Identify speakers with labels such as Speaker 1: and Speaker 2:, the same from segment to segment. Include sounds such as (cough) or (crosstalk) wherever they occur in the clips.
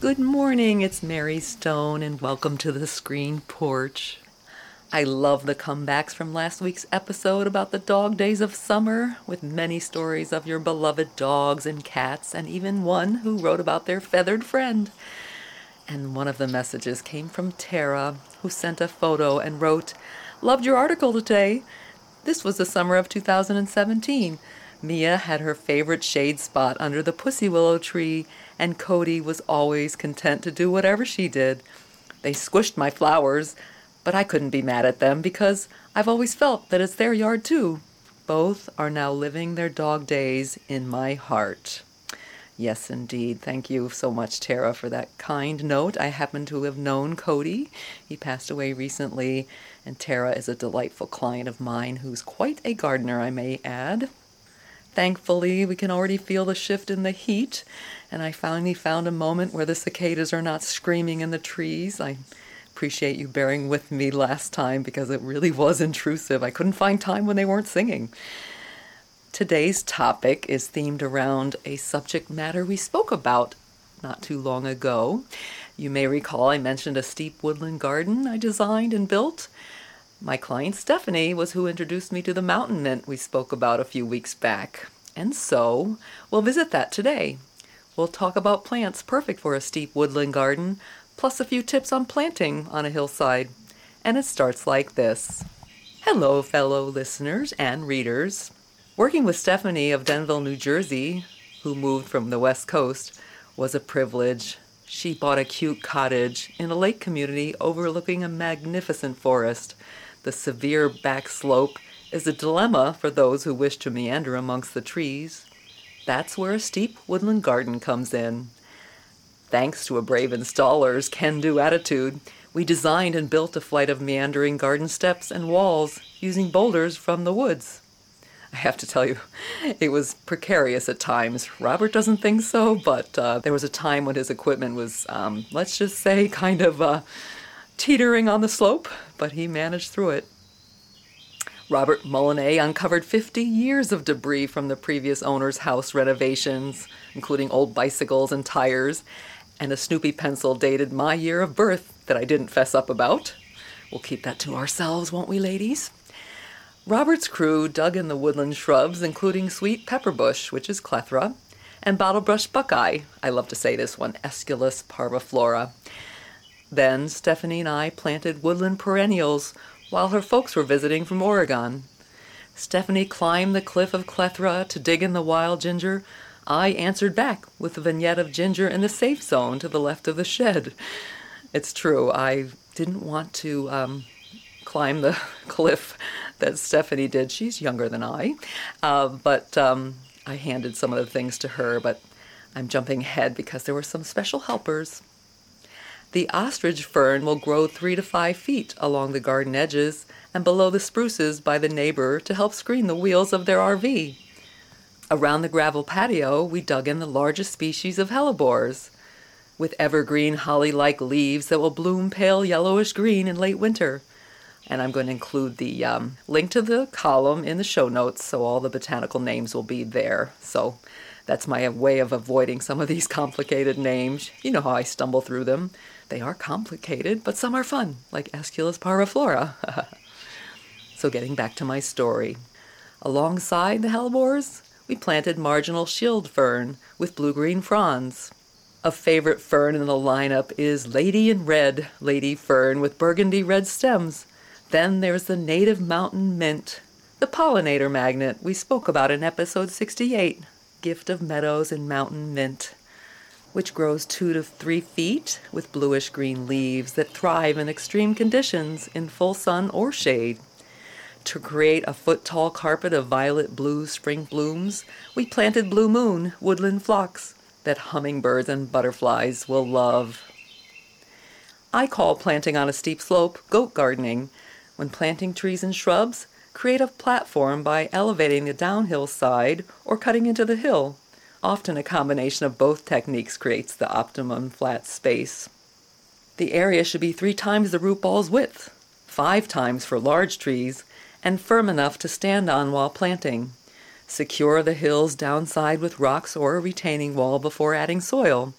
Speaker 1: Good morning, it's Mary Stone, and welcome to the screen porch. I love the comebacks from last week's episode about the dog days of summer, with many stories of your beloved dogs and cats, and even one who wrote about their feathered friend. And one of the messages came from Tara, who sent a photo and wrote, Loved your article today. This was the summer of 2017. Mia had her favorite shade spot under the pussy willow tree, and Cody was always content to do whatever she did. They squished my flowers, but I couldn't be mad at them because I've always felt that it's their yard too. Both are now living their dog days in my heart. Yes, indeed. Thank you so much, Tara, for that kind note. I happen to have known Cody. He passed away recently, and Tara is a delightful client of mine who's quite a gardener, I may add. Thankfully, we can already feel the shift in the heat, and I finally found a moment where the cicadas are not screaming in the trees. I appreciate you bearing with me last time because it really was intrusive. I couldn't find time when they weren't singing. Today's topic is themed around a subject matter we spoke about not too long ago. You may recall I mentioned a steep woodland garden I designed and built. My client Stephanie was who introduced me to the mountain mint we spoke about a few weeks back. And so, we'll visit that today. We'll talk about plants perfect for a steep woodland garden, plus a few tips on planting on a hillside. And it starts like this Hello, fellow listeners and readers. Working with Stephanie of Denville, New Jersey, who moved from the West Coast, was a privilege. She bought a cute cottage in a lake community overlooking a magnificent forest. The severe back slope is a dilemma for those who wish to meander amongst the trees. That's where a steep woodland garden comes in. Thanks to a brave installer's can do attitude, we designed and built a flight of meandering garden steps and walls using boulders from the woods. I have to tell you, it was precarious at times. Robert doesn't think so, but uh, there was a time when his equipment was, um, let's just say, kind of uh, teetering on the slope, but he managed through it. Robert Molinet uncovered 50 years of debris from the previous owner's house renovations, including old bicycles and tires, and a Snoopy pencil dated my year of birth that I didn't fess up about. We'll keep that to ourselves, won't we, ladies? Robert's crew dug in the woodland shrubs, including sweet pepperbush, which is clethra, and bottlebrush buckeye. I love to say this one, Aesculus parviflora. Then Stephanie and I planted woodland perennials while her folks were visiting from Oregon. Stephanie climbed the cliff of Clethra to dig in the wild ginger. I answered back with a vignette of ginger in the safe zone to the left of the shed. It's true, I didn't want to um, climb the (laughs) cliff that Stephanie did. She's younger than I, uh, but um, I handed some of the things to her, but I'm jumping ahead because there were some special helpers. The ostrich fern will grow three to five feet along the garden edges and below the spruces by the neighbor to help screen the wheels of their RV. Around the gravel patio, we dug in the largest species of hellebores, with evergreen holly like leaves that will bloom pale yellowish green in late winter. And I'm going to include the um, link to the column in the show notes so all the botanical names will be there. So that's my way of avoiding some of these (laughs) complicated names. You know how I stumble through them. They are complicated, but some are fun, like Aesculus parviflora. (laughs) so, getting back to my story. Alongside the hellebores, we planted marginal shield fern with blue green fronds. A favorite fern in the lineup is Lady in Red, lady fern with burgundy red stems. Then there's the native mountain mint, the pollinator magnet we spoke about in episode 68, Gift of Meadows and Mountain Mint which grows two to three feet with bluish green leaves that thrive in extreme conditions in full sun or shade. To create a foot tall carpet of violet blue spring blooms, we planted Blue Moon woodland phlox that hummingbirds and butterflies will love. I call planting on a steep slope goat gardening. When planting trees and shrubs, create a platform by elevating the downhill side or cutting into the hill. Often a combination of both techniques creates the optimum flat space. The area should be three times the root ball's width, five times for large trees, and firm enough to stand on while planting. Secure the hill's downside with rocks or a retaining wall before adding soil.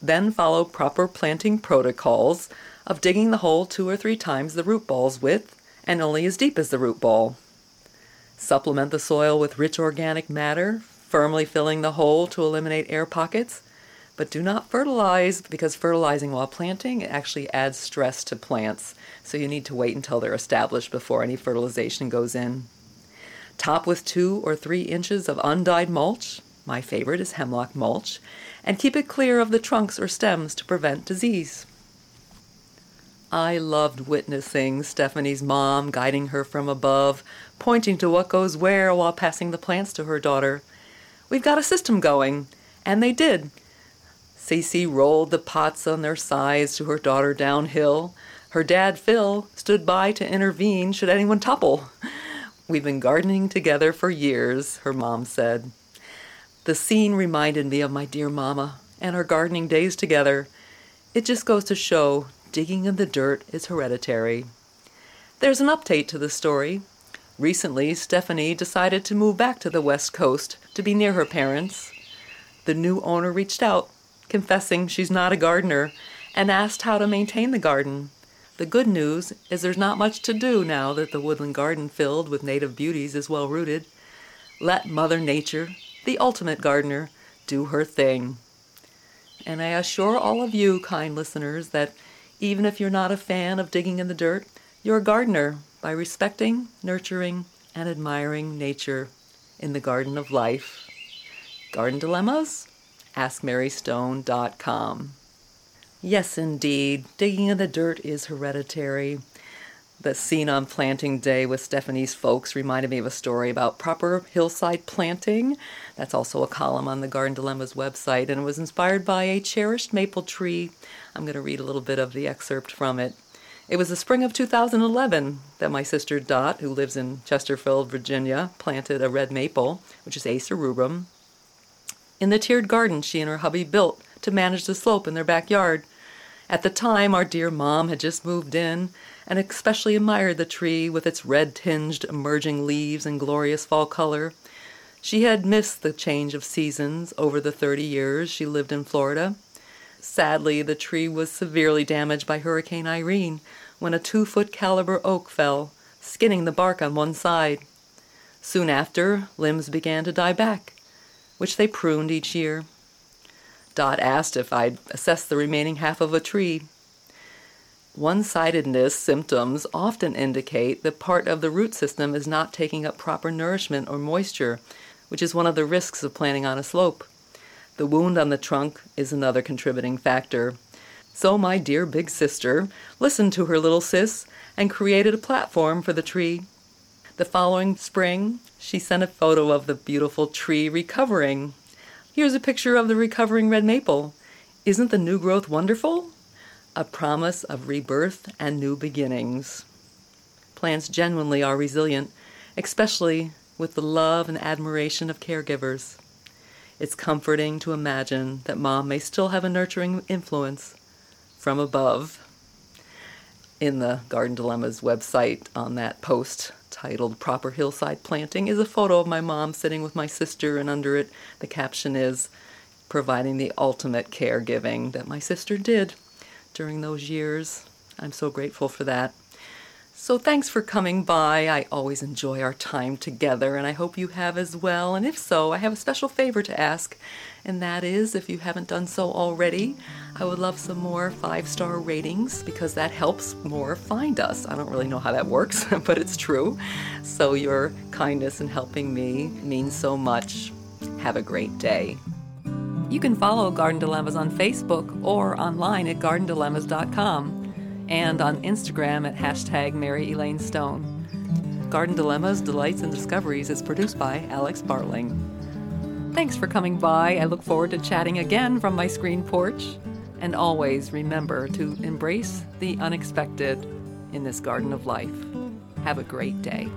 Speaker 1: Then follow proper planting protocols of digging the hole two or three times the root ball's width and only as deep as the root ball. Supplement the soil with rich organic matter, firmly filling the hole to eliminate air pockets. But do not fertilize because fertilizing while planting actually adds stress to plants. So you need to wait until they're established before any fertilization goes in. Top with two or three inches of undyed mulch. My favorite is hemlock mulch. And keep it clear of the trunks or stems to prevent disease. I loved witnessing Stephanie's mom guiding her from above, pointing to what goes where while passing the plants to her daughter. We've got a system going. And they did. Cece rolled the pots on their sides to her daughter downhill. Her dad, Phil, stood by to intervene should anyone topple. We've been gardening together for years, her mom said. The scene reminded me of my dear mama and our gardening days together. It just goes to show digging in the dirt is hereditary. There's an update to the story. Recently, Stephanie decided to move back to the West Coast to be near her parents. The new owner reached out, confessing she's not a gardener, and asked how to maintain the garden. The good news is there's not much to do now that the woodland garden filled with native beauties is well rooted. Let Mother Nature, the ultimate gardener, do her thing. And I assure all of you, kind listeners, that even if you're not a fan of digging in the dirt, you're a gardener by respecting, nurturing, and admiring nature in the garden of life. Garden Dilemmas? AskMaryStone.com. Yes, indeed, digging in the dirt is hereditary. The scene on planting day with Stephanie's folks reminded me of a story about proper hillside planting. That's also a column on the Garden Dilemmas website, and it was inspired by a cherished maple tree. I'm going to read a little bit of the excerpt from it. It was the spring of 2011 that my sister Dot, who lives in Chesterfield, Virginia, planted a red maple, which is Acer rubrum, in the tiered garden she and her hubby built to manage the slope in their backyard. At the time, our dear mom had just moved in and especially admired the tree with its red tinged emerging leaves and glorious fall color. She had missed the change of seasons over the 30 years she lived in Florida. Sadly, the tree was severely damaged by Hurricane Irene when a two foot caliber oak fell, skinning the bark on one side. Soon after, limbs began to die back, which they pruned each year. Dot asked if I'd assess the remaining half of a tree. One sidedness symptoms often indicate that part of the root system is not taking up proper nourishment or moisture, which is one of the risks of planting on a slope. The wound on the trunk is another contributing factor. So, my dear big sister listened to her little sis and created a platform for the tree. The following spring, she sent a photo of the beautiful tree recovering. Here's a picture of the recovering red maple. Isn't the new growth wonderful? a promise of rebirth and new beginnings. Plants genuinely are resilient, especially with the love and admiration of caregivers. It's comforting to imagine that mom may still have a nurturing influence from above. In the Garden Dilemmas website, on that post titled Proper Hillside Planting, is a photo of my mom sitting with my sister, and under it, the caption is Providing the ultimate caregiving that my sister did during those years. I'm so grateful for that. So, thanks for coming by. I always enjoy our time together, and I hope you have as well. And if so, I have a special favor to ask, and that is if you haven't done so already, I would love some more five star ratings because that helps more find us. I don't really know how that works, (laughs) but it's true. So, your kindness in helping me means so much. Have a great day. You can follow Garden Dilemmas on Facebook or online at gardendilemmas.com and on Instagram at hashtag Mary Elaine Stone. Garden Dilemmas, Delights, and Discoveries is produced by Alex Bartling. Thanks for coming by. I look forward to chatting again from my screen porch. And always remember to embrace the unexpected in this garden of life. Have a great day.